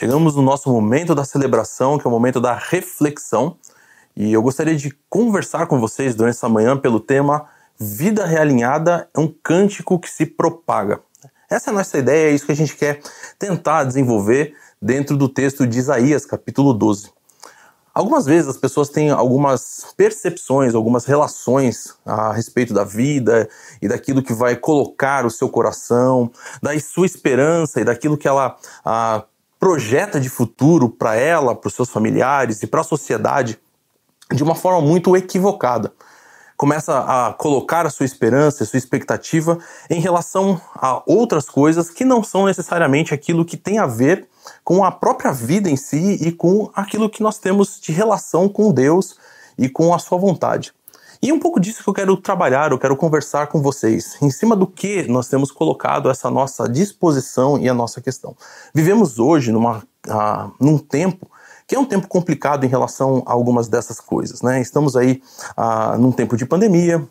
Chegamos no nosso momento da celebração, que é o momento da reflexão, e eu gostaria de conversar com vocês durante essa manhã pelo tema Vida Realinhada é um cântico que se propaga. Essa é a nossa ideia, é isso que a gente quer tentar desenvolver dentro do texto de Isaías, capítulo 12. Algumas vezes as pessoas têm algumas percepções, algumas relações a respeito da vida e daquilo que vai colocar o seu coração, da sua esperança e daquilo que ela a, projeta de futuro para ela, para os seus familiares e para a sociedade de uma forma muito equivocada. Começa a colocar a sua esperança, a sua expectativa em relação a outras coisas que não são necessariamente aquilo que tem a ver com a própria vida em si e com aquilo que nós temos de relação com Deus e com a sua vontade. E é um pouco disso que eu quero trabalhar, eu quero conversar com vocês, em cima do que nós temos colocado essa nossa disposição e a nossa questão. Vivemos hoje numa, uh, num tempo que é um tempo complicado em relação a algumas dessas coisas. Né? Estamos aí uh, num tempo de pandemia,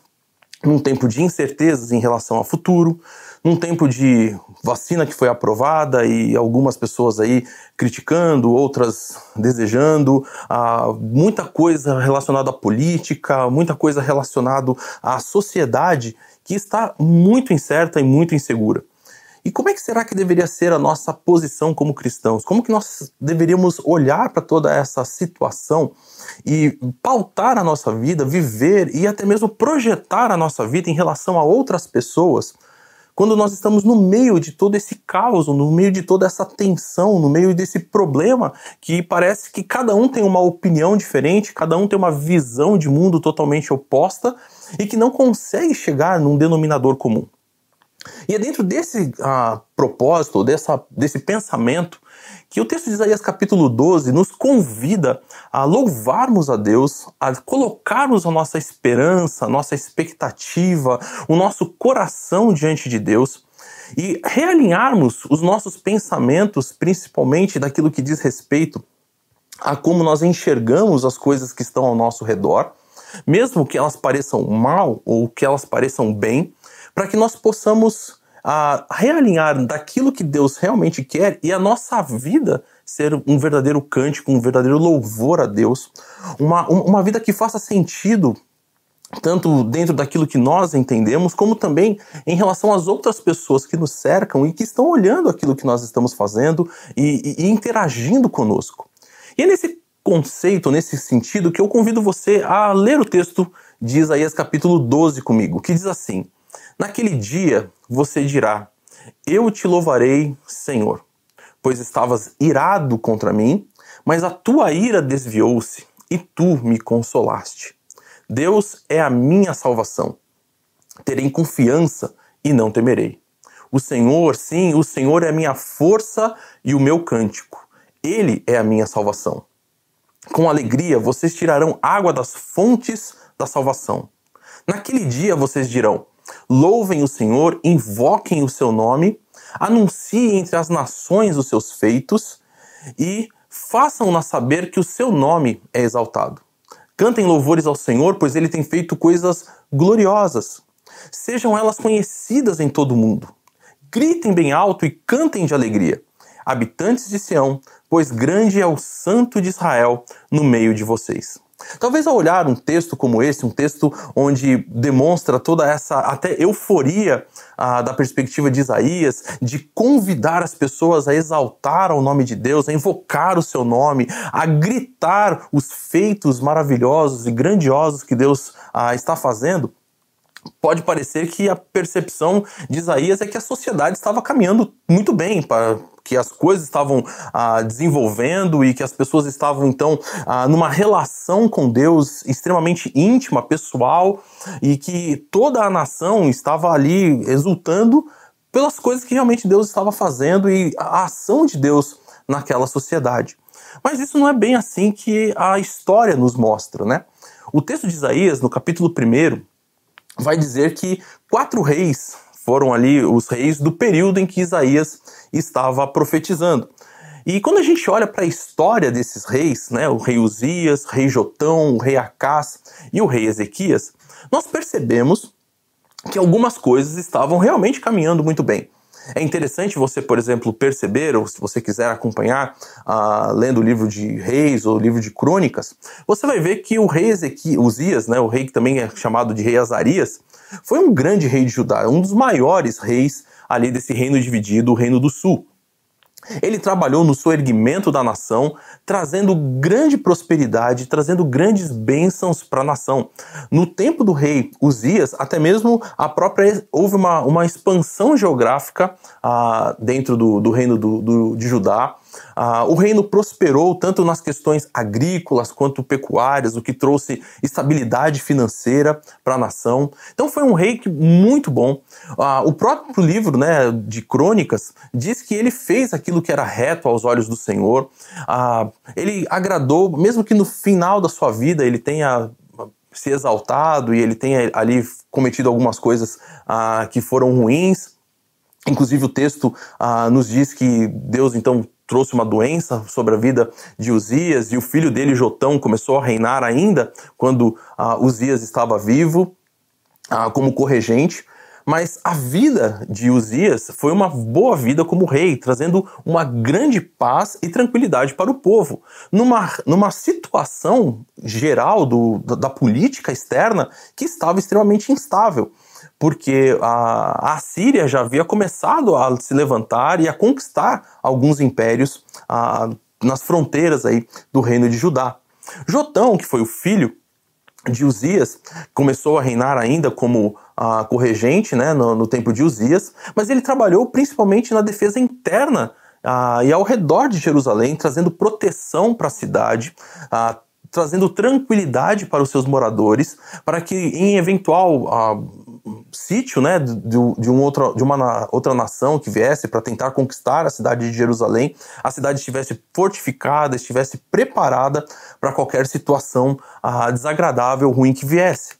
num tempo de incertezas em relação ao futuro, num tempo de vacina que foi aprovada e algumas pessoas aí criticando, outras desejando, ah, muita coisa relacionada à política, muita coisa relacionada à sociedade que está muito incerta e muito insegura. E como é que será que deveria ser a nossa posição como cristãos? Como que nós deveríamos olhar para toda essa situação e pautar a nossa vida, viver e até mesmo projetar a nossa vida em relação a outras pessoas? Quando nós estamos no meio de todo esse caos, no meio de toda essa tensão, no meio desse problema que parece que cada um tem uma opinião diferente, cada um tem uma visão de mundo totalmente oposta e que não consegue chegar num denominador comum. E é dentro desse uh, propósito, dessa, desse pensamento, que o texto de Isaías capítulo 12 nos convida a louvarmos a Deus, a colocarmos a nossa esperança, a nossa expectativa, o nosso coração diante de Deus e realinharmos os nossos pensamentos, principalmente daquilo que diz respeito a como nós enxergamos as coisas que estão ao nosso redor, mesmo que elas pareçam mal ou que elas pareçam bem, para que nós possamos a realinhar daquilo que Deus realmente quer e a nossa vida ser um verdadeiro cântico, um verdadeiro louvor a Deus, uma, uma vida que faça sentido tanto dentro daquilo que nós entendemos, como também em relação às outras pessoas que nos cercam e que estão olhando aquilo que nós estamos fazendo e, e, e interagindo conosco. E é nesse conceito, nesse sentido, que eu convido você a ler o texto de Isaías capítulo 12 comigo, que diz assim: Naquele dia você dirá: Eu te louvarei, Senhor, pois estavas irado contra mim, mas a tua ira desviou-se e tu me consolaste. Deus é a minha salvação. Terei confiança e não temerei. O Senhor, sim, o Senhor é a minha força e o meu cântico. Ele é a minha salvação. Com alegria vocês tirarão água das fontes da salvação. Naquele dia vocês dirão: Louvem o Senhor, invoquem o seu nome, anunciem entre as nações os seus feitos e façam-na saber que o seu nome é exaltado. Cantem louvores ao Senhor, pois ele tem feito coisas gloriosas. Sejam elas conhecidas em todo o mundo. Gritem bem alto e cantem de alegria. Habitantes de Sião, pois grande é o Santo de Israel no meio de vocês. Talvez ao olhar um texto como esse, um texto onde demonstra toda essa até euforia ah, da perspectiva de Isaías, de convidar as pessoas a exaltar o nome de Deus, a invocar o seu nome, a gritar os feitos maravilhosos e grandiosos que Deus ah, está fazendo, pode parecer que a percepção de Isaías é que a sociedade estava caminhando muito bem para que as coisas estavam ah, desenvolvendo e que as pessoas estavam então ah, numa relação com Deus extremamente íntima, pessoal e que toda a nação estava ali exultando pelas coisas que realmente Deus estava fazendo e a ação de Deus naquela sociedade. Mas isso não é bem assim que a história nos mostra, né? O texto de Isaías, no capítulo 1, vai dizer que quatro reis foram ali os reis do período em que Isaías estava profetizando. E quando a gente olha para a história desses reis, né, o rei Uzias, o rei Jotão, o rei Acás e o rei Ezequias, nós percebemos que algumas coisas estavam realmente caminhando muito bem. É interessante você, por exemplo, perceber, ou se você quiser acompanhar, uh, lendo o livro de Reis ou o livro de Crônicas, você vai ver que o rei Ezequias, Uzias, né, o rei que também é chamado de rei Azarias, foi um grande rei de Judá, um dos maiores reis ali desse reino dividido, o reino do sul. Ele trabalhou no soerguimento da nação, trazendo grande prosperidade, trazendo grandes bênçãos para a nação. No tempo do rei Uzias, até mesmo a própria houve uma, uma expansão geográfica ah, dentro do, do reino do, do, de Judá. Ah, o reino prosperou tanto nas questões agrícolas quanto pecuárias, o que trouxe estabilidade financeira para a nação. Então foi um rei que, muito bom. Ah, o próprio livro né, de Crônicas diz que ele fez aquilo que era reto aos olhos do Senhor. Ah, ele agradou, mesmo que no final da sua vida ele tenha se exaltado e ele tenha ali cometido algumas coisas ah, que foram ruins. Inclusive o texto ah, nos diz que Deus então trouxe uma doença sobre a vida de Uzias e o filho dele, Jotão, começou a reinar ainda quando ah, Uzias estava vivo ah, como corregente. Mas a vida de Uzias foi uma boa vida como rei, trazendo uma grande paz e tranquilidade para o povo. Numa, numa situação geral do, da, da política externa que estava extremamente instável porque a, a Síria já havia começado a se levantar e a conquistar alguns impérios a, nas fronteiras aí do reino de Judá. Jotão, que foi o filho de Uzias, começou a reinar ainda como a corregente né, no, no tempo de Uzias, mas ele trabalhou principalmente na defesa interna e ao redor de Jerusalém, trazendo proteção para a cidade, trazendo tranquilidade para os seus moradores, para que em eventual ah, sítio né, de, de, um outro, de uma outra nação que viesse para tentar conquistar a cidade de Jerusalém, a cidade estivesse fortificada, estivesse preparada para qualquer situação ah, desagradável, ruim que viesse.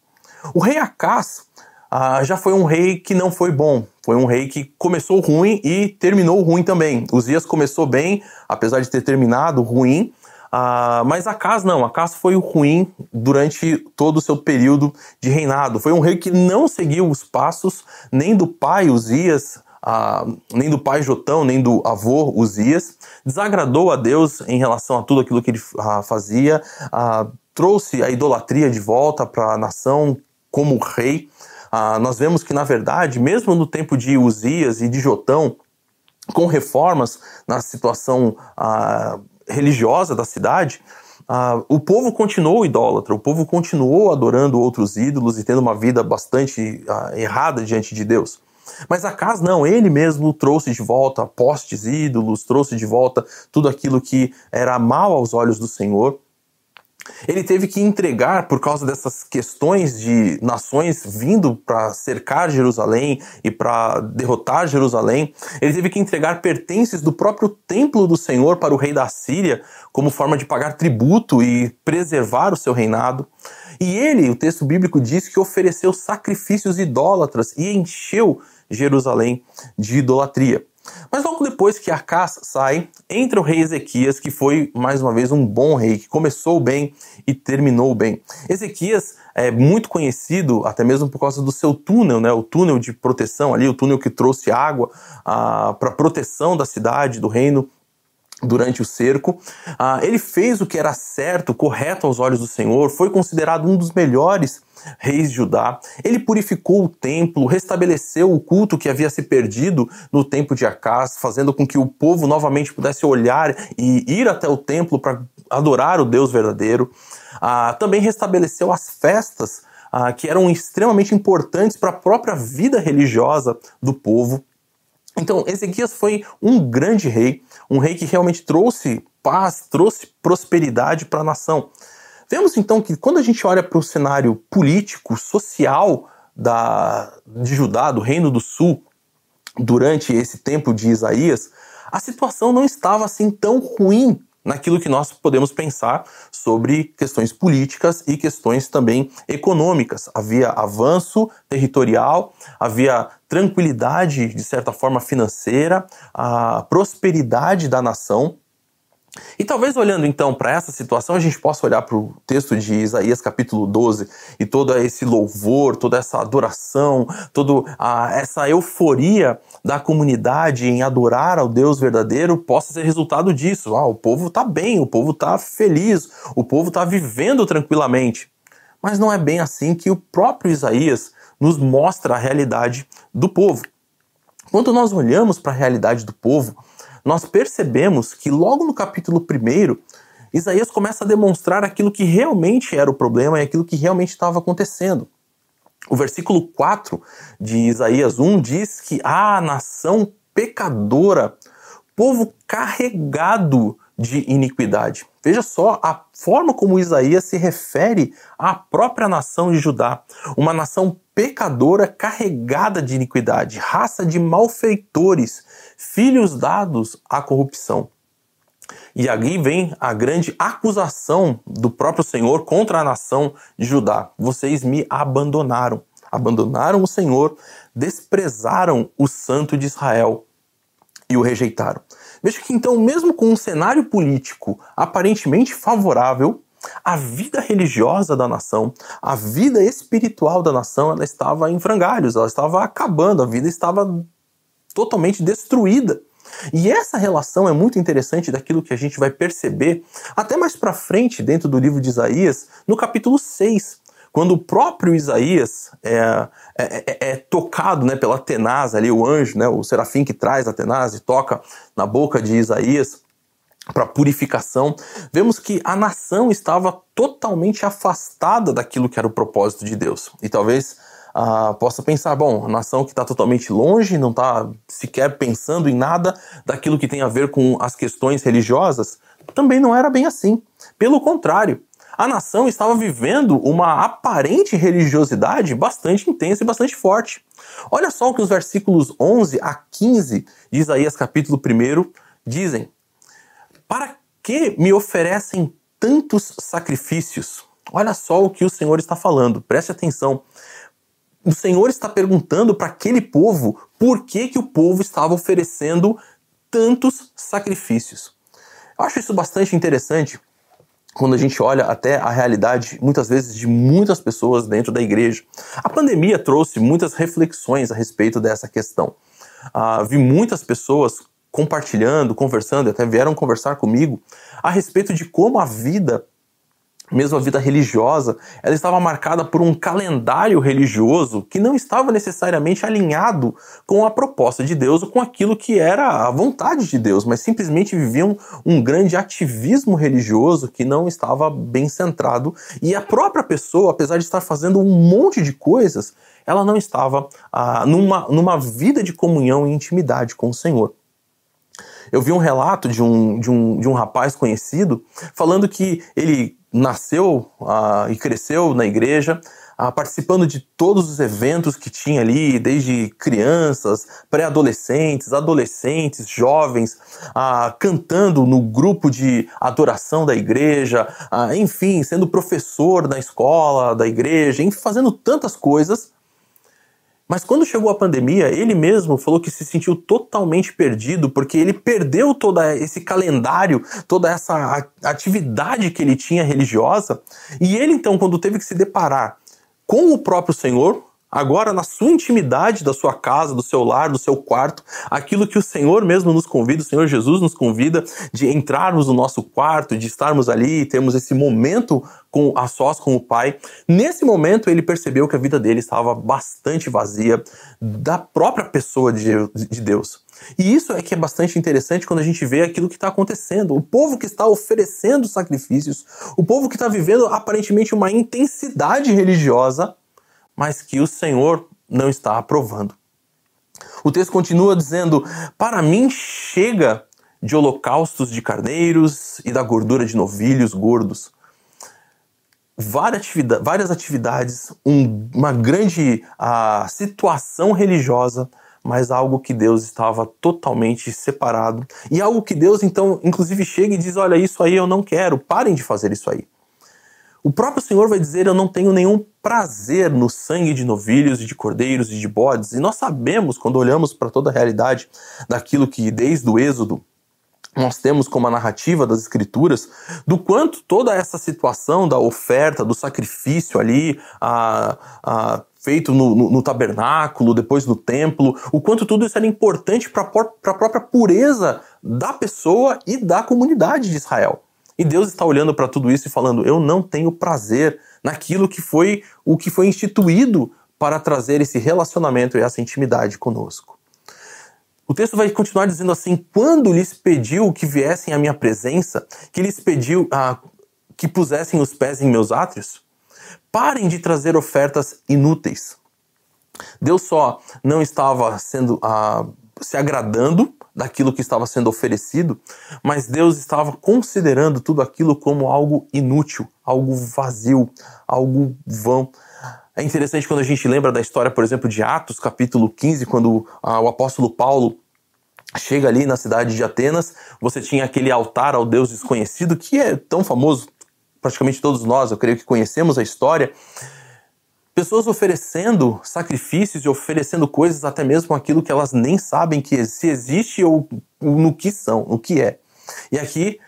O rei Acás ah, já foi um rei que não foi bom, foi um rei que começou ruim e terminou ruim também. Uzias começou bem, apesar de ter terminado ruim, ah, mas Acas não, Acas foi ruim durante todo o seu período de reinado. Foi um rei que não seguiu os passos nem do pai Uzias, ah, nem do pai Jotão, nem do avô Uzias. Desagradou a Deus em relação a tudo aquilo que ele ah, fazia, ah, trouxe a idolatria de volta para a nação como rei. Ah, nós vemos que, na verdade, mesmo no tempo de Uzias e de Jotão, com reformas na situação religiosa da cidade, uh, o povo continuou idólatra, o povo continuou adorando outros ídolos e tendo uma vida bastante uh, errada diante de Deus. Mas Acas não, ele mesmo trouxe de volta postes ídolos, trouxe de volta tudo aquilo que era mal aos olhos do Senhor. Ele teve que entregar, por causa dessas questões de nações vindo para cercar Jerusalém e para derrotar Jerusalém, ele teve que entregar pertences do próprio templo do Senhor para o rei da Síria, como forma de pagar tributo e preservar o seu reinado. E ele, o texto bíblico diz que ofereceu sacrifícios idólatras e encheu Jerusalém de idolatria. Mas logo depois que Acás sai, entra o rei Ezequias, que foi mais uma vez um bom rei, que começou bem e terminou bem. Ezequias é muito conhecido, até mesmo por causa do seu túnel, né, o túnel de proteção ali, o túnel que trouxe água ah, para proteção da cidade, do reino durante o cerco. Ah, ele fez o que era certo, correto aos olhos do Senhor, foi considerado um dos melhores reis de Judá. Ele purificou o templo, restabeleceu o culto que havia se perdido no tempo de Acás, fazendo com que o povo novamente pudesse olhar e ir até o templo para adorar o Deus verdadeiro. Ah, também restabeleceu as festas ah, que eram extremamente importantes para a própria vida religiosa do povo. Então, Ezequias foi um grande rei, um rei que realmente trouxe paz, trouxe prosperidade para a nação. Vemos então que quando a gente olha para o cenário político, social da, de Judá, do Reino do Sul, durante esse tempo de Isaías, a situação não estava assim tão ruim naquilo que nós podemos pensar sobre questões políticas e questões também econômicas. Havia avanço territorial, havia tranquilidade, de certa forma, financeira, a prosperidade da nação. E talvez olhando então para essa situação, a gente possa olhar para o texto de Isaías capítulo 12 e todo esse louvor, toda essa adoração, toda essa euforia da comunidade em adorar ao Deus verdadeiro possa ser resultado disso. Ah, o povo está bem, o povo está feliz, o povo está vivendo tranquilamente. Mas não é bem assim que o próprio Isaías nos mostra a realidade do povo. Quando nós olhamos para a realidade do povo, nós percebemos que logo no capítulo 1, Isaías começa a demonstrar aquilo que realmente era o problema e aquilo que realmente estava acontecendo. O versículo 4 de Isaías 1 diz que a ah, nação pecadora, povo carregado de iniquidade. Veja só a forma como Isaías se refere à própria nação de Judá, uma nação pecadora carregada de iniquidade, raça de malfeitores, filhos dados à corrupção. E ali vem a grande acusação do próprio Senhor contra a nação de Judá: vocês me abandonaram, abandonaram o Senhor, desprezaram o Santo de Israel e o rejeitaram. Veja que então, mesmo com um cenário político aparentemente favorável, a vida religiosa da nação, a vida espiritual da nação, ela estava em frangalhos, ela estava acabando, a vida estava totalmente destruída. E essa relação é muito interessante daquilo que a gente vai perceber até mais para frente dentro do livro de Isaías, no capítulo 6, quando o próprio Isaías é, é, é, é tocado né, pela tenaz ali, o anjo, né, o serafim que traz a tenaz e toca na boca de Isaías para purificação, vemos que a nação estava totalmente afastada daquilo que era o propósito de Deus. E talvez ah, possa pensar, bom, a nação que está totalmente longe, não está sequer pensando em nada daquilo que tem a ver com as questões religiosas, também não era bem assim. Pelo contrário, a nação estava vivendo uma aparente religiosidade bastante intensa e bastante forte. Olha só o que os versículos 11 a 15 de Isaías capítulo 1 dizem. Para que me oferecem tantos sacrifícios? Olha só o que o Senhor está falando, preste atenção. O Senhor está perguntando para aquele povo por que, que o povo estava oferecendo tantos sacrifícios. Eu acho isso bastante interessante, quando a gente olha até a realidade, muitas vezes, de muitas pessoas dentro da igreja. A pandemia trouxe muitas reflexões a respeito dessa questão. Ah, vi muitas pessoas compartilhando, conversando, até vieram conversar comigo a respeito de como a vida mesmo a vida religiosa, ela estava marcada por um calendário religioso que não estava necessariamente alinhado com a proposta de Deus ou com aquilo que era a vontade de Deus, mas simplesmente viviam um grande ativismo religioso que não estava bem centrado e a própria pessoa, apesar de estar fazendo um monte de coisas, ela não estava ah, numa, numa vida de comunhão e intimidade com o Senhor. Eu vi um relato de um, de um, de um rapaz conhecido falando que ele nasceu uh, e cresceu na igreja, uh, participando de todos os eventos que tinha ali, desde crianças, pré-adolescentes, adolescentes, jovens, uh, cantando no grupo de adoração da igreja, enfim, sendo professor na escola da igreja, enfim, fazendo tantas coisas mas quando chegou a pandemia, ele mesmo falou que se sentiu totalmente perdido, porque ele perdeu todo esse calendário, toda essa atividade que ele tinha religiosa. E ele, então, quando teve que se deparar com o próprio Senhor, agora na sua intimidade da sua casa, do seu lar, do seu quarto, aquilo que o Senhor mesmo nos convida, o Senhor Jesus nos convida de entrarmos no nosso quarto, de estarmos ali, termos esse momento com a sós com o Pai. Nesse momento ele percebeu que a vida dele estava bastante vazia da própria pessoa de, de Deus. E isso é que é bastante interessante quando a gente vê aquilo que está acontecendo. O povo que está oferecendo sacrifícios, o povo que está vivendo aparentemente uma intensidade religiosa, mas que o Senhor não está aprovando. O texto continua dizendo: Para mim chega de holocaustos de carneiros e da gordura de novilhos gordos. Várias atividades, um, uma grande uh, situação religiosa, mas algo que Deus estava totalmente separado. E algo que Deus, então, inclusive chega e diz: Olha, isso aí eu não quero, parem de fazer isso aí. O próprio Senhor vai dizer: Eu não tenho nenhum prazer no sangue de novilhos e de cordeiros e de bodes. E nós sabemos, quando olhamos para toda a realidade daquilo que desde o Êxodo nós temos como a narrativa das escrituras do quanto toda essa situação da oferta, do sacrifício ali, a, a, feito no, no, no, tabernáculo, depois no templo, o quanto tudo isso era importante para a própria pureza da pessoa e da comunidade de Israel. E Deus está olhando para tudo isso e falando: eu não tenho prazer naquilo que foi o que foi instituído para trazer esse relacionamento e essa intimidade conosco. O texto vai continuar dizendo assim: quando lhes pediu que viessem à minha presença, que lhes pediu ah, que pusessem os pés em meus átrios, parem de trazer ofertas inúteis. Deus só não estava sendo ah, se agradando daquilo que estava sendo oferecido, mas Deus estava considerando tudo aquilo como algo inútil, algo vazio, algo vão. É interessante quando a gente lembra da história, por exemplo, de Atos, capítulo 15, quando ah, o apóstolo Paulo chega ali na cidade de Atenas, você tinha aquele altar ao Deus desconhecido, que é tão famoso, praticamente todos nós, eu creio que conhecemos a história. Pessoas oferecendo sacrifícios e oferecendo coisas, até mesmo aquilo que elas nem sabem que se existe ou no que são, no que é. E aqui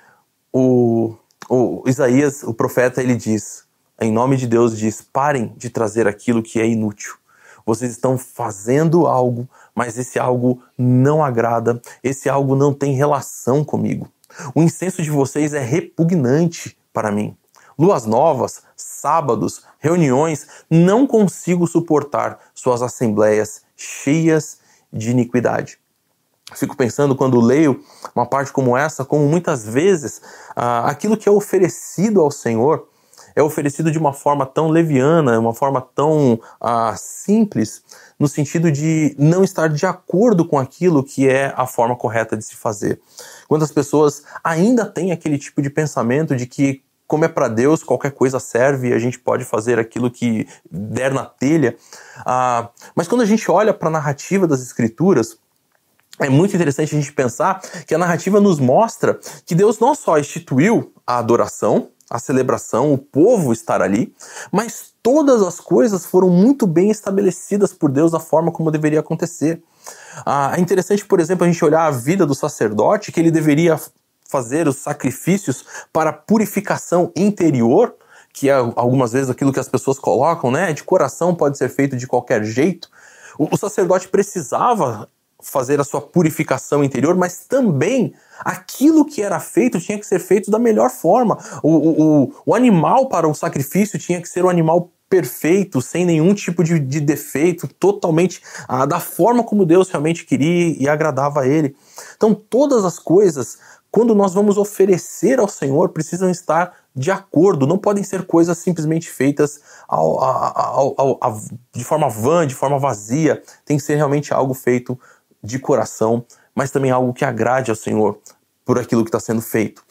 o, o Isaías, o profeta, ele diz: em nome de Deus, diz: parem de trazer aquilo que é inútil. Vocês estão fazendo algo, mas esse algo não agrada, esse algo não tem relação comigo. O incenso de vocês é repugnante para mim. Luas novas, sábados, reuniões, não consigo suportar suas assembleias cheias de iniquidade. Fico pensando quando leio uma parte como essa, como muitas vezes ah, aquilo que é oferecido ao Senhor é oferecido de uma forma tão leviana, uma forma tão ah, simples, no sentido de não estar de acordo com aquilo que é a forma correta de se fazer. Quantas pessoas ainda têm aquele tipo de pensamento de que como é para Deus, qualquer coisa serve e a gente pode fazer aquilo que der na telha. Ah, mas quando a gente olha para a narrativa das Escrituras, é muito interessante a gente pensar que a narrativa nos mostra que Deus não só instituiu a adoração, a celebração, o povo estar ali, mas todas as coisas foram muito bem estabelecidas por Deus da forma como deveria acontecer. Ah, é interessante, por exemplo, a gente olhar a vida do sacerdote, que ele deveria fazer os sacrifícios para purificação interior, que é algumas vezes aquilo que as pessoas colocam, né? De coração pode ser feito de qualquer jeito. O, o sacerdote precisava fazer a sua purificação interior, mas também aquilo que era feito tinha que ser feito da melhor forma. O, o, o animal para o sacrifício tinha que ser um animal perfeito, sem nenhum tipo de, de defeito, totalmente ah, da forma como Deus realmente queria e agradava a Ele. Então, todas as coisas, quando nós vamos oferecer ao Senhor, precisam estar de acordo, não podem ser coisas simplesmente feitas ao, ao, ao, de forma vã, de forma vazia. Tem que ser realmente algo feito de coração, mas também algo que agrade ao Senhor por aquilo que está sendo feito.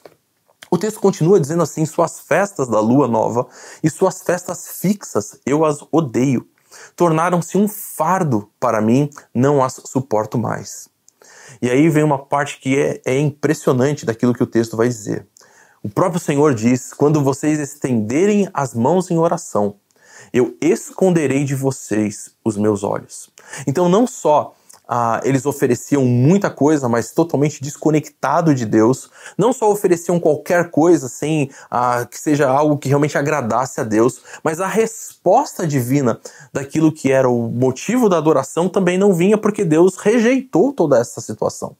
O texto continua dizendo assim: Suas festas da lua nova e suas festas fixas eu as odeio. Tornaram-se um fardo para mim, não as suporto mais. E aí vem uma parte que é, é impressionante daquilo que o texto vai dizer. O próprio Senhor diz: Quando vocês estenderem as mãos em oração, eu esconderei de vocês os meus olhos. Então, não só ah, eles ofereciam muita coisa, mas totalmente desconectado de Deus. Não só ofereciam qualquer coisa sem ah, que seja algo que realmente agradasse a Deus, mas a resposta divina daquilo que era o motivo da adoração também não vinha porque Deus rejeitou toda essa situação.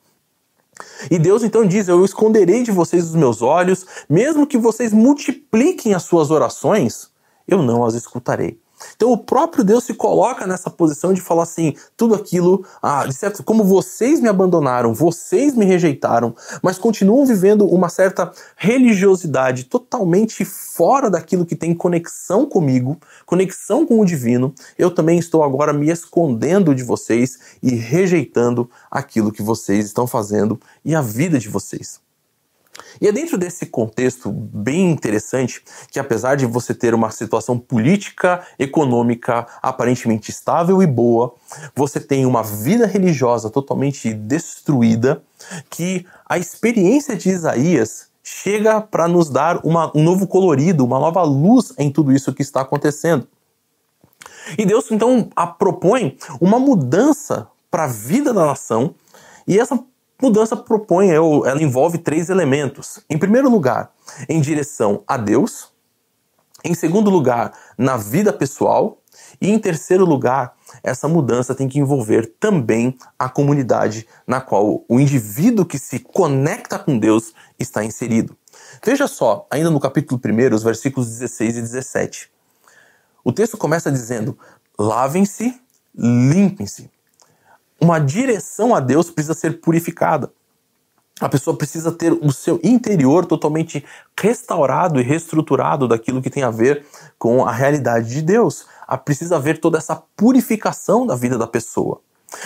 E Deus então diz: Eu esconderei de vocês os meus olhos, mesmo que vocês multipliquem as suas orações, eu não as escutarei. Então o próprio Deus se coloca nessa posição de falar assim: tudo aquilo, ah, de certo, como vocês me abandonaram, vocês me rejeitaram, mas continuam vivendo uma certa religiosidade totalmente fora daquilo que tem conexão comigo, conexão com o divino, eu também estou agora me escondendo de vocês e rejeitando aquilo que vocês estão fazendo e a vida de vocês. E é dentro desse contexto bem interessante que, apesar de você ter uma situação política, econômica aparentemente estável e boa, você tem uma vida religiosa totalmente destruída, que a experiência de Isaías chega para nos dar uma, um novo colorido, uma nova luz em tudo isso que está acontecendo. E Deus então propõe uma mudança para a vida da nação, e essa mudança propõe, ela envolve três elementos. Em primeiro lugar, em direção a Deus. Em segundo lugar, na vida pessoal. E em terceiro lugar, essa mudança tem que envolver também a comunidade na qual o indivíduo que se conecta com Deus está inserido. Veja só, ainda no capítulo 1, os versículos 16 e 17. O texto começa dizendo: lavem-se, limpem-se. Uma direção a Deus precisa ser purificada. A pessoa precisa ter o seu interior totalmente restaurado e reestruturado daquilo que tem a ver com a realidade de Deus. Precisa haver toda essa purificação da vida da pessoa.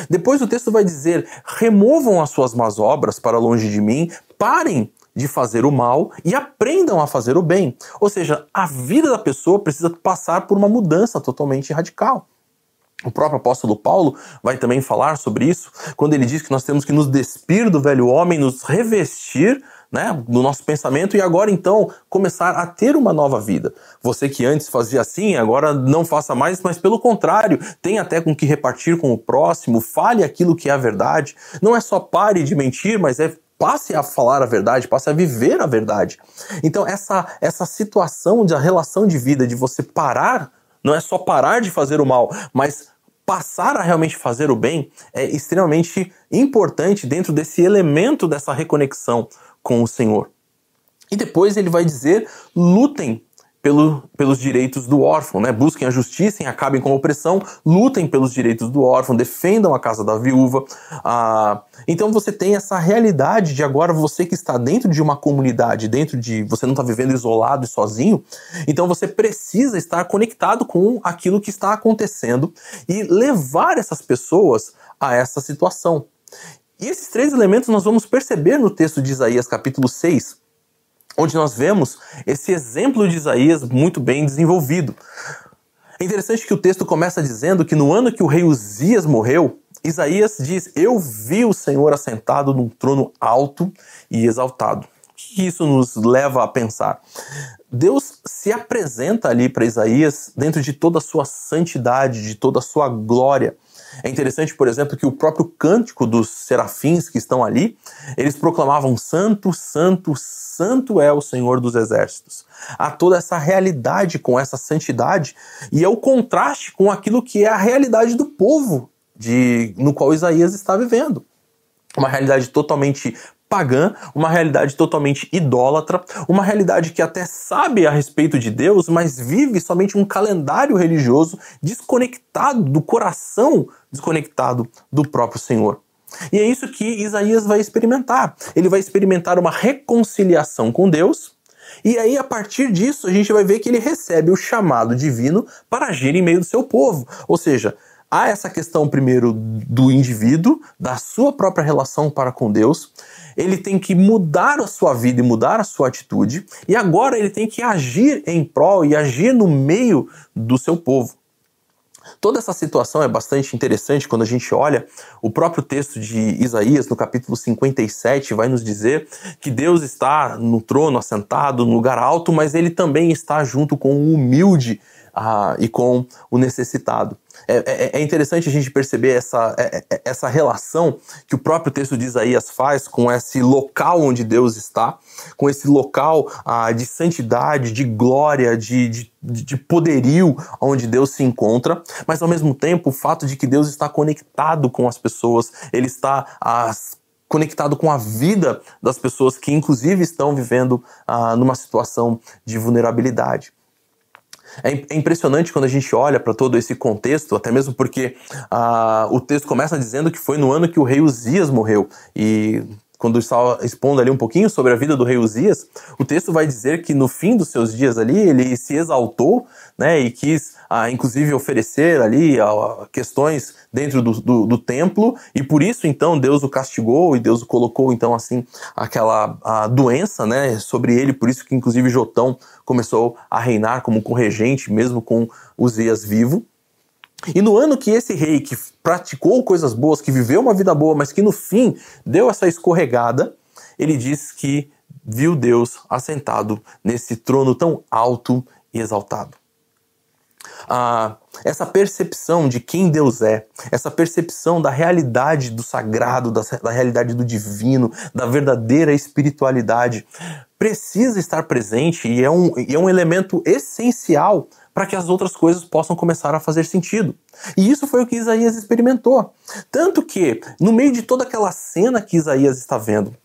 Depois o texto vai dizer: removam as suas más obras para longe de mim, parem de fazer o mal e aprendam a fazer o bem. Ou seja, a vida da pessoa precisa passar por uma mudança totalmente radical. O próprio apóstolo Paulo vai também falar sobre isso, quando ele diz que nós temos que nos despir do velho homem, nos revestir né, do nosso pensamento e agora então começar a ter uma nova vida. Você que antes fazia assim, agora não faça mais, mas pelo contrário, tem até com que repartir com o próximo, fale aquilo que é a verdade. Não é só pare de mentir, mas é passe a falar a verdade, passe a viver a verdade. Então essa essa situação da relação de vida de você parar, não é só parar de fazer o mal, mas passar a realmente fazer o bem é extremamente importante dentro desse elemento dessa reconexão com o Senhor. E depois ele vai dizer: lutem pelo, pelos direitos do órfão, né? Busquem a justiça e acabem com a opressão, lutem pelos direitos do órfão, defendam a casa da viúva. Ah, então você tem essa realidade de agora você que está dentro de uma comunidade, dentro de você não está vivendo isolado e sozinho, então você precisa estar conectado com aquilo que está acontecendo e levar essas pessoas a essa situação. E esses três elementos nós vamos perceber no texto de Isaías capítulo 6, onde nós vemos esse exemplo de Isaías muito bem desenvolvido. É interessante que o texto começa dizendo que no ano que o rei Uzias morreu, Isaías diz: Eu vi o Senhor assentado num trono alto e exaltado. O que isso nos leva a pensar? Deus se apresenta ali para Isaías dentro de toda a sua santidade, de toda a sua glória. É interessante, por exemplo, que o próprio cântico dos serafins que estão ali, eles proclamavam: Santo, Santo, Santo é o Senhor dos Exércitos. Há toda essa realidade com essa santidade e é o contraste com aquilo que é a realidade do povo de, no qual Isaías está vivendo. Uma realidade totalmente pagã, uma realidade totalmente idólatra, uma realidade que até sabe a respeito de Deus, mas vive somente um calendário religioso desconectado do coração, desconectado do próprio Senhor. E é isso que Isaías vai experimentar. Ele vai experimentar uma reconciliação com Deus. E aí, a partir disso, a gente vai ver que ele recebe o chamado divino para agir em meio do seu povo. Ou seja, há essa questão primeiro do indivíduo, da sua própria relação para com Deus. Ele tem que mudar a sua vida e mudar a sua atitude, e agora ele tem que agir em prol e agir no meio do seu povo. Toda essa situação é bastante interessante quando a gente olha o próprio texto de Isaías, no capítulo 57, vai nos dizer que Deus está no trono, assentado, no lugar alto, mas ele também está junto com o humilde ah, e com o necessitado. É, é, é, interessante a gente perceber essa, é, é, essa relação que o próprio texto de Isaías faz com esse local onde Deus está, com esse local ah, de santidade, de glória, de, de, de poderio onde Deus se encontra, mas ao mesmo tempo o fato de que Deus está conectado com as pessoas, ele está as conectado com a vida das pessoas que inclusive estão vivendo ah, numa situação de vulnerabilidade. É, é impressionante quando a gente olha para todo esse contexto, até mesmo porque uh, o texto começa dizendo que foi no ano que o rei Uzias morreu. E quando está expondo ali um pouquinho sobre a vida do rei Uzias, o texto vai dizer que no fim dos seus dias ali ele se exaltou, né, e quis ah, inclusive oferecer ali ah, questões dentro do, do, do, templo, e por isso então Deus o castigou e Deus o colocou então assim aquela a doença, né, sobre ele, por isso que inclusive Jotão começou a reinar como corregente mesmo com Uzias vivo. E no ano que esse rei que praticou coisas boas, que viveu uma vida boa, mas que no fim deu essa escorregada, ele diz que viu Deus assentado nesse trono tão alto e exaltado. ah, essa percepção de quem Deus é, essa percepção da realidade do sagrado, da, da realidade do divino, da verdadeira espiritualidade, precisa estar presente e é um, e é um elemento essencial para que as outras coisas possam começar a fazer sentido. E isso foi o que Isaías experimentou. Tanto que, no meio de toda aquela cena que Isaías está vendo,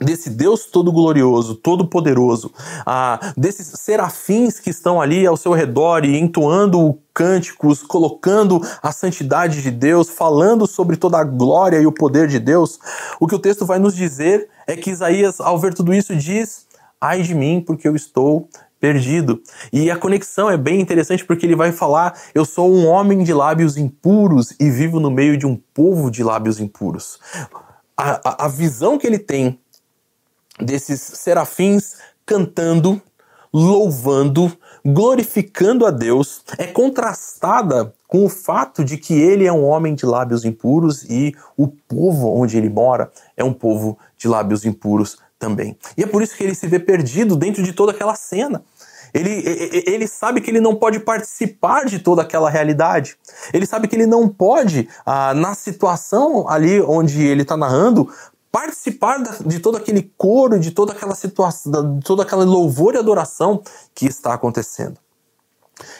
desse Deus todo glorioso, todo poderoso, ah, desses serafins que estão ali ao seu redor e entoando cânticos, colocando a santidade de Deus, falando sobre toda a glória e o poder de Deus, o que o texto vai nos dizer é que Isaías, ao ver tudo isso, diz: Ai de mim, porque eu estou perdido. E a conexão é bem interessante porque ele vai falar: Eu sou um homem de lábios impuros e vivo no meio de um povo de lábios impuros. A, a, a visão que ele tem desses serafins cantando, louvando, glorificando a Deus é contrastada com o fato de que ele é um homem de lábios impuros e o povo onde ele mora é um povo de lábios impuros também. E é por isso que ele se vê perdido dentro de toda aquela cena. Ele, ele sabe que ele não pode participar de toda aquela realidade. Ele sabe que ele não pode, ah, na situação ali onde ele está narrando, participar de todo aquele coro, de toda aquela situação, de toda aquela louvor e adoração que está acontecendo.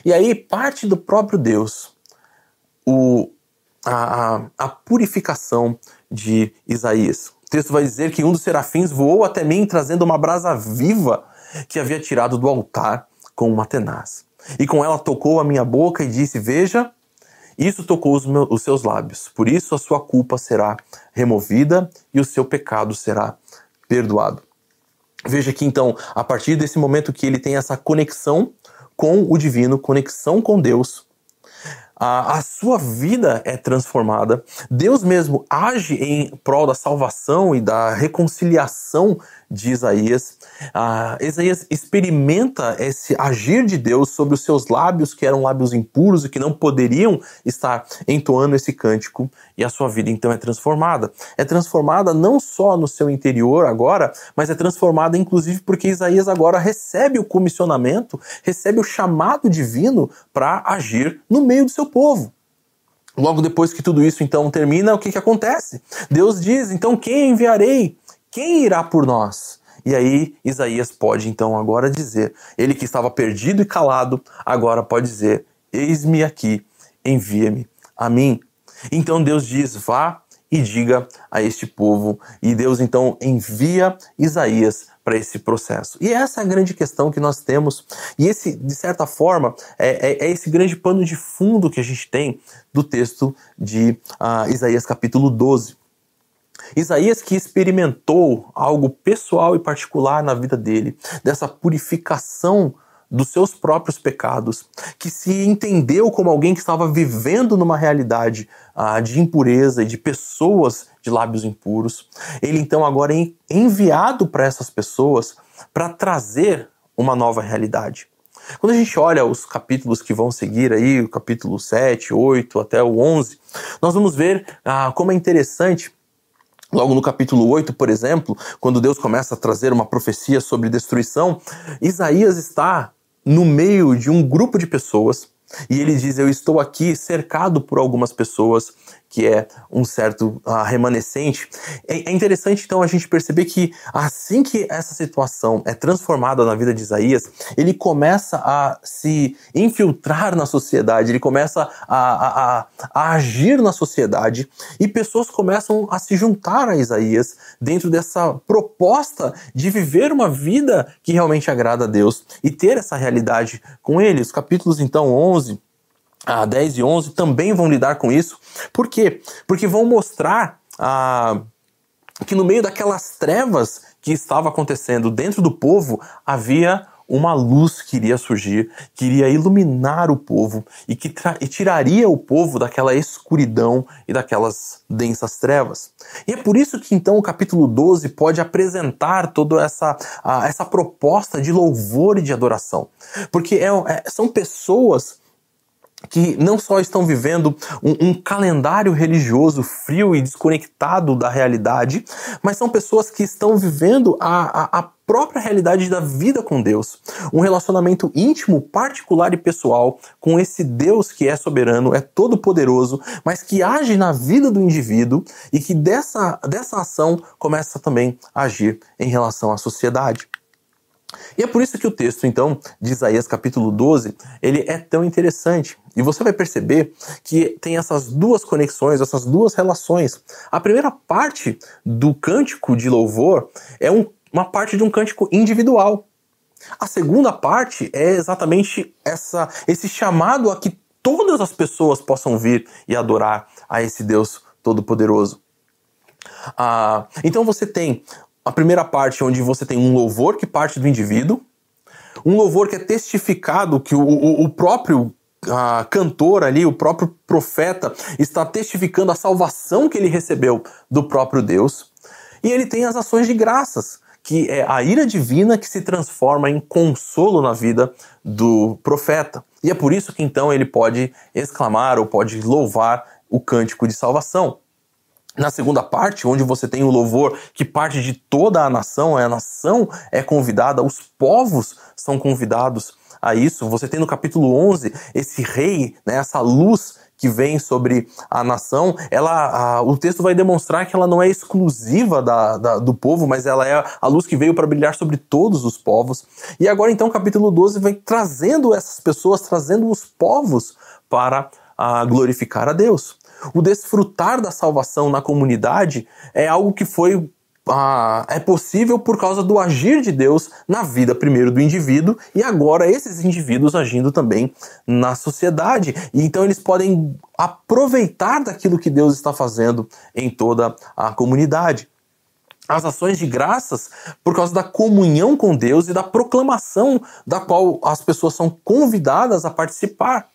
E aí parte do próprio Deus o, a, a purificação de Isaías. O texto vai dizer que um dos serafins voou até mim trazendo uma brasa viva que havia tirado do altar com uma tenaz. E com ela tocou a minha boca e disse: Veja, isso tocou os, meus, os seus lábios, por isso a sua culpa será removida e o seu pecado será perdoado. Veja que então, a partir desse momento que ele tem essa conexão com o divino, conexão com Deus, a, a, sua vida é transformada. Deus mesmo age em prol da salvação e da reconciliação de Isaías. Ah, Isaías experimenta esse agir de Deus sobre os seus lábios, que eram lábios impuros e que não poderiam estar entoando esse cântico, e a sua vida então é transformada. É transformada não só no seu interior agora, mas é transformada inclusive porque Isaías agora recebe o comissionamento, recebe o chamado divino para agir no meio do seu povo. Logo depois que tudo isso então termina, o que, que acontece? Deus diz: então quem enviarei? Quem irá por nós? E aí Isaías pode então agora dizer, ele que estava perdido e calado, agora pode dizer: Eis-me aqui, envia-me a mim. Então Deus diz: Vá e diga a este povo. E Deus então envia Isaías para esse processo. E essa é a grande questão que nós temos. E esse, de certa forma, é, é, é esse grande pano de fundo que a gente tem do texto de uh, Isaías capítulo 12. Isaías que experimentou algo pessoal e particular na vida dele, dessa purificação dos seus próprios pecados, que se entendeu como alguém que estava vivendo numa realidade ah, de impureza e de pessoas de lábios impuros. Ele então agora é enviado para essas pessoas para trazer uma nova realidade. Quando a gente olha os capítulos que vão seguir aí, o capítulo 7, 8 até o 11, nós vamos ver ah, como é interessante Logo no capítulo 8, por exemplo, quando Deus começa a trazer uma profecia sobre destruição, Isaías está no meio de um grupo de pessoas e ele diz: Eu estou aqui cercado por algumas pessoas que é um certo uh, remanescente. É, é, interessante então a gente perceber que assim que essa situação é transformada na vida de Isaías, ele começa a se infiltrar na sociedade, ele começa a, a, a agir na sociedade e pessoas começam a se juntar a Isaías dentro dessa proposta de viver uma vida que realmente agrada a Deus e ter essa realidade com ele. Os capítulos então 11 a 10 e 11 também vão lidar com isso. Por quê? Porque vão mostrar ah, que no meio daquelas trevas que estava acontecendo dentro do povo havia uma luz que iria surgir, que iria iluminar o povo e que e tiraria o povo daquela escuridão e daquelas densas trevas. E é por isso que então o capítulo 12 pode apresentar toda essa, a, essa proposta de louvor e de adoração. Porque é, é, são pessoas que não só estão vivendo um, um, calendário religioso frio e desconectado da realidade, mas são pessoas que estão vivendo a, a, a própria realidade da vida com Deus. Um relacionamento íntimo, particular e pessoal com esse Deus que é soberano, é todo-poderoso, mas que age na vida do indivíduo e que dessa, dessa ação começa também a agir em relação à sociedade. E é por isso que o texto, então, de Isaías capítulo 12, ele é tão interessante. E você vai perceber que tem essas duas conexões, essas duas relações. A primeira parte do cântico de louvor é um, uma parte de um cântico individual. A segunda parte é exatamente essa, esse chamado a que todas as pessoas possam vir e adorar a esse Deus Todo-Poderoso. Ah, então você tem a primeira parte, onde você tem um louvor que parte do indivíduo, um louvor que é testificado, que o, o, o próprio a cantor ali, o próprio profeta, está testificando a salvação que ele recebeu do próprio Deus. E ele tem as ações de graças, que é a ira divina que se transforma em consolo na vida do profeta. E é por isso que então ele pode exclamar ou pode louvar o cântico de salvação. Na segunda parte, onde você tem o louvor que parte de toda a nação, a nação é convidada, os povos são convidados a isso. Você tem no capítulo 11 esse rei, né, essa luz que vem sobre a nação, ela, a, o texto vai demonstrar que ela não é exclusiva da, da, do povo, mas ela é a luz que veio para brilhar sobre todos os povos. E agora então o capítulo 12 vem trazendo essas pessoas, trazendo os povos para a, glorificar a Deus. O desfrutar da salvação na comunidade é algo que foi ah, é possível por causa do agir de Deus na vida primeiro do indivíduo e agora esses indivíduos agindo também na sociedade. E então eles podem aproveitar daquilo que Deus está fazendo em toda a comunidade as ações de graças por causa da comunhão com Deus e da proclamação da qual as pessoas são convidadas a participar.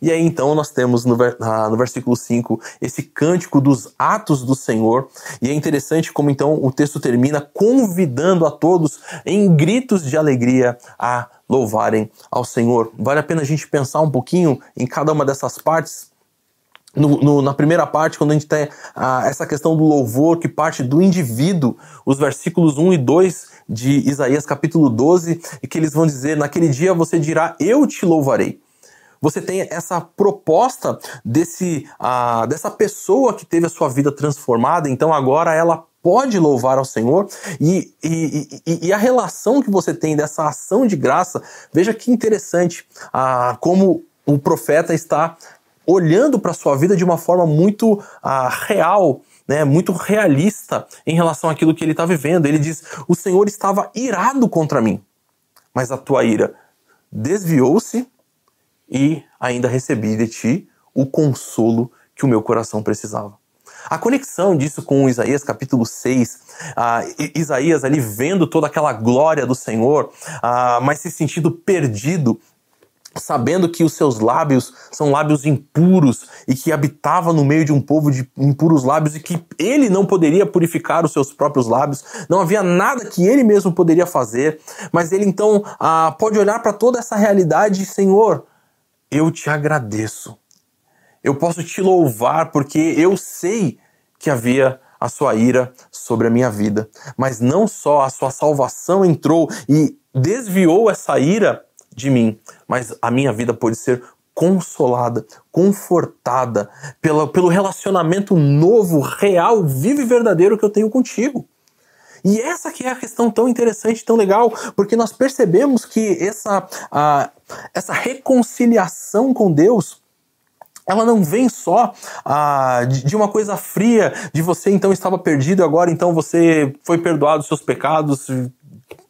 E aí então nós temos no, no versículo 5 esse cântico dos atos do Senhor, e é interessante como então o texto termina convidando a todos em gritos de alegria a louvarem ao Senhor. Vale a pena a gente pensar um pouquinho em cada uma dessas partes. No, no, na primeira parte, quando a gente tem ah, essa questão do louvor que parte do indivíduo, os versículos 1 e 2 de Isaías capítulo 12, e que eles vão dizer: Naquele dia você dirá, Eu te louvarei você tem essa proposta desse, uh, dessa pessoa que teve a sua vida transformada, então agora ela pode louvar ao Senhor e, e, e, e, a relação que você tem dessa ação de graça, veja que interessante uh, como o profeta está olhando para a sua vida de uma forma muito uh, real, né, muito realista em relação àquilo que ele está vivendo. Ele diz: O Senhor estava irado contra mim, mas a tua ira desviou-se e ainda recebi de ti o consolo que o meu coração precisava. A conexão disso com Isaías capítulo 6, Isaías ali vendo toda aquela glória do Senhor, mas se sentindo perdido sabendo que os seus lábios são lábios impuros e que habitava no meio de um povo de impuros lábios e que ele não poderia purificar os seus próprios lábios, não havia nada que ele mesmo poderia fazer, mas ele então ah, pode olhar para toda essa realidade, Senhor, eu te agradeço. Eu posso te louvar porque eu sei que havia a sua ira sobre a minha vida, mas não só a sua salvação entrou e desviou essa ira de mim, mas a minha vida pode ser consolada, confortada pela, pelo relacionamento novo, real, vivo e verdadeiro que eu tenho contigo. E essa que é a questão tão interessante, tão legal, porque nós percebemos que essa, a, essa reconciliação com Deus ela não vem só ah, de, uma coisa fria, de você então estava perdido agora então você foi perdoado dos seus pecados,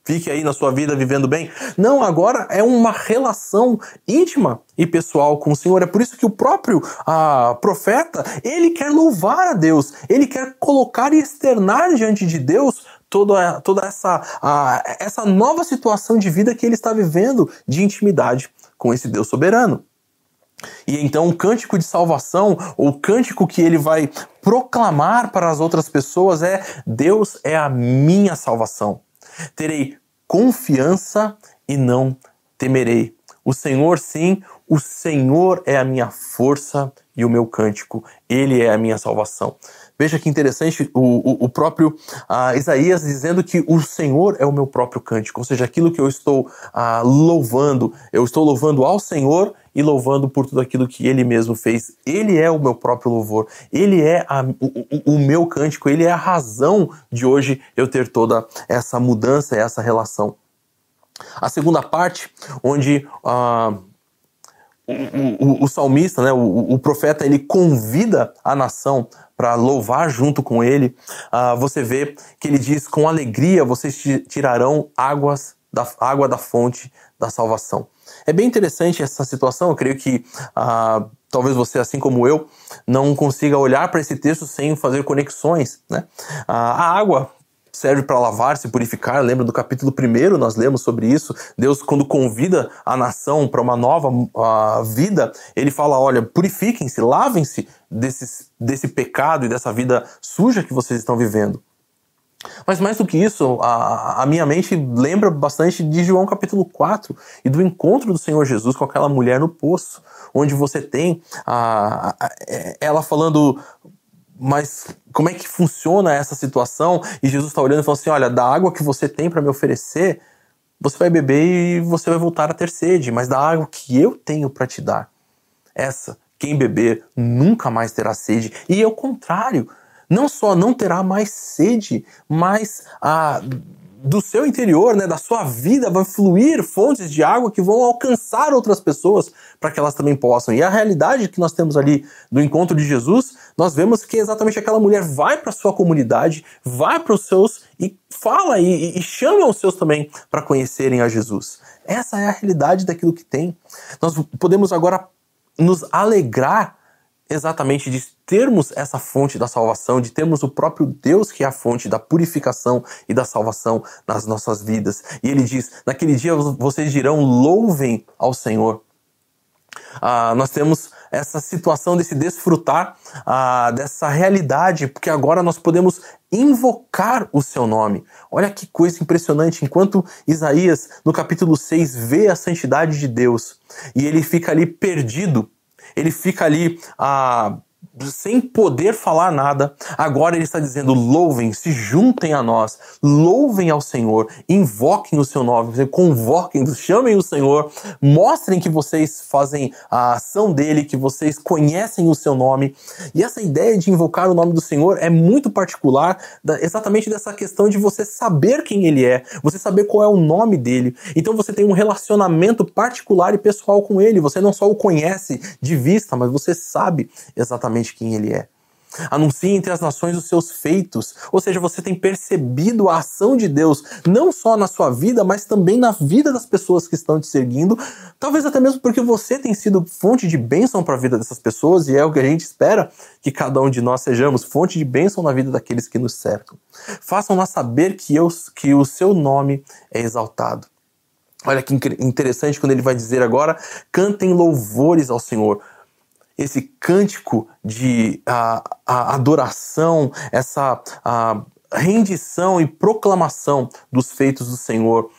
fique aí na sua vida vivendo bem. Não, agora é uma relação íntima e pessoal com o Senhor. É por isso que o próprio ah, profeta, ele quer louvar a Deus, ele quer colocar e externar diante de Deus toda, toda essa, a, essa nova situação de vida que ele está vivendo de intimidade com esse Deus soberano. E então o cântico de salvação, ou o cântico que ele vai proclamar para as outras pessoas é: Deus é a minha salvação. Terei confiança e não temerei. O Senhor, sim, o Senhor é a minha força e o meu cântico, Ele é a minha salvação. Veja que interessante o, o, o próprio uh, Isaías dizendo que o Senhor é o meu próprio cântico, ou seja, aquilo que eu estou uh, louvando, eu estou louvando ao Senhor e louvando por tudo aquilo que Ele mesmo fez. Ele é o meu próprio louvor, Ele é a, o, o meu cântico, Ele é a razão de hoje eu ter toda essa mudança, essa relação. A segunda parte, onde uh, o, o, o, salmista, né, o, o, profeta, ele convida a nação para louvar junto com ele. Uh, você vê que ele diz: com alegria vocês tirarão águas da água da fonte da salvação. É bem interessante essa situação. Eu creio que uh, talvez você, assim como eu, não consiga olhar para esse texto sem fazer conexões. Né? Uh, a água serve para lavar, se purificar. Lembra do capítulo 1, nós lemos sobre isso. Deus, quando convida a nação para uma nova uh, vida, ele fala: olha, purifiquem-se, lavem-se desse, desse pecado e dessa vida suja que vocês estão vivendo. Mas mais do que isso, a, a, minha mente lembra bastante de João capítulo 4 e do encontro do Senhor Jesus com aquela mulher no poço, onde você tem a, a, ela falando mas como é que funciona essa situação? E Jesus está olhando e falando assim: olha, da água que você tem para me oferecer, você vai beber e você vai voltar a ter sede, mas da água que eu tenho para te dar, essa, quem beber nunca mais terá sede. E é o contrário, não só não terá mais sede, mas a do seu interior, né, da sua vida, vai fluir fontes de água que vão alcançar outras pessoas para que elas também possam. E a realidade que nós temos ali do encontro de Jesus, nós vemos que exatamente aquela mulher vai para sua comunidade, vai para os seus e fala e, e chama os seus também para conhecerem a Jesus. Essa é a realidade daquilo que tem. Nós podemos agora nos alegrar exatamente de termos essa fonte da salvação, de termos o próprio Deus que é a fonte da purificação e da salvação nas nossas vidas. E ele diz: naquele dia vocês dirão, louvem ao Senhor. Ah, nós temos essa situação de se desfrutar ah, dessa realidade, porque agora nós podemos invocar o seu nome. Olha que coisa impressionante. Enquanto Isaías, no capítulo 6, vê a santidade de Deus e ele fica ali perdido ele fica ali ah, sem poder falar nada. Agora ele está dizendo: louvem, se juntem a nós, louvem ao Senhor, invoquem o seu nome, convoquem, chamem o Senhor, mostrem que vocês fazem a ação dele, que vocês conhecem o seu nome. E essa ideia de invocar o nome do Senhor é muito particular, exatamente dessa questão de você saber quem ele é, você saber qual é o nome dele. Então você tem um relacionamento particular e pessoal com ele. Você não só o conhece de vista, mas você sabe exatamente exatamente quem ele é. Anuncie entre as nações os seus feitos, ou seja, você tem percebido a ação de Deus, não só na sua vida, mas também na vida das pessoas que estão te seguindo, talvez até mesmo porque você tem sido fonte de bênção para a vida dessas pessoas, e é o que a gente espera que cada um de nós sejamos, fonte de bênção na vida daqueles que nos cercam. Façam-nas saber que, eu, que o seu nome é exaltado. Olha que interessante quando ele vai dizer agora: cantem louvores ao Senhor esse cântico de a, a adoração, essa a, rendição e proclamação dos feitos do Senhor,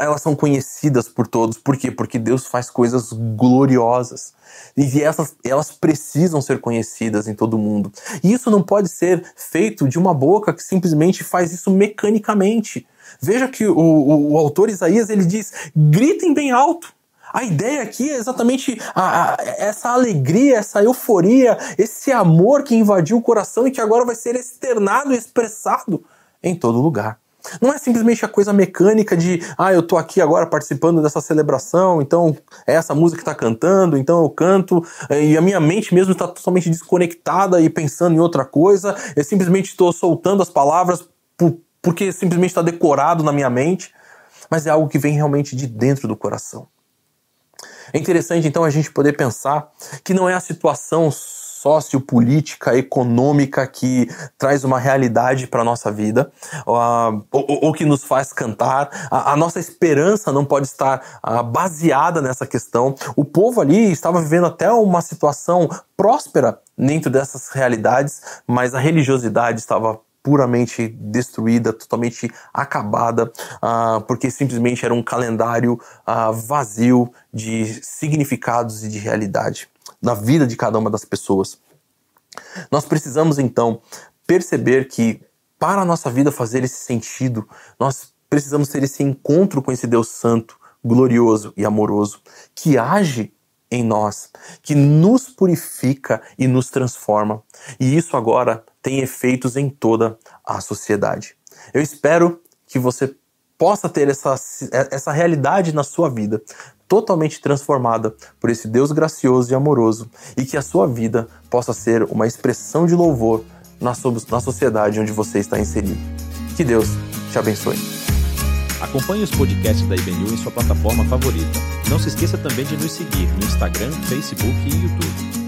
elas são conhecidas por todos. Por quê? Porque Deus faz coisas gloriosas. E essas, elas precisam ser conhecidas em todo mundo. E isso não pode ser feito de uma boca que simplesmente faz isso mecanicamente. Veja que o, o, o autor Isaías ele diz: gritem bem alto. A ideia aqui é exatamente a, a, essa alegria, essa euforia, esse amor que invadiu o coração e que agora vai ser externado e expressado em todo lugar. Não é simplesmente a coisa mecânica de, ah, eu tô aqui agora participando dessa celebração, então é essa música que tá cantando, então eu canto, eh, e a minha mente mesmo está totalmente desconectada e pensando em outra coisa, eu simplesmente estou soltando as palavras por, porque simplesmente está decorado na minha mente, mas é algo que vem realmente de dentro do coração. É interessante então a gente poder pensar que não é a situação sociopolítica, econômica que traz uma realidade para a nossa vida, ou, ou, ou, que nos faz cantar. A, a nossa esperança não pode estar uh, baseada nessa questão. O povo ali estava vivendo até uma situação próspera dentro dessas realidades, mas a religiosidade estava puramente destruída, totalmente acabada, uh, porque simplesmente era um calendário uh, vazio de significados e de realidade na vida de cada uma das pessoas. Nós precisamos então perceber que para a nossa vida fazer esse sentido, nós precisamos ter esse encontro com esse Deus Santo, glorioso e amoroso, que age em nós, que nos purifica e nos transforma. E isso agora tem efeitos em toda a sociedade. Eu espero que você possa ter essa, essa realidade na sua vida, totalmente transformada por esse Deus gracioso e amoroso, e que a sua vida possa ser uma expressão de louvor na, na sociedade onde você está inserido. Que Deus te abençoe. Acompanhe os podcasts da IBNU em sua plataforma favorita. Não se esqueça também de nos seguir no Instagram, Facebook e YouTube.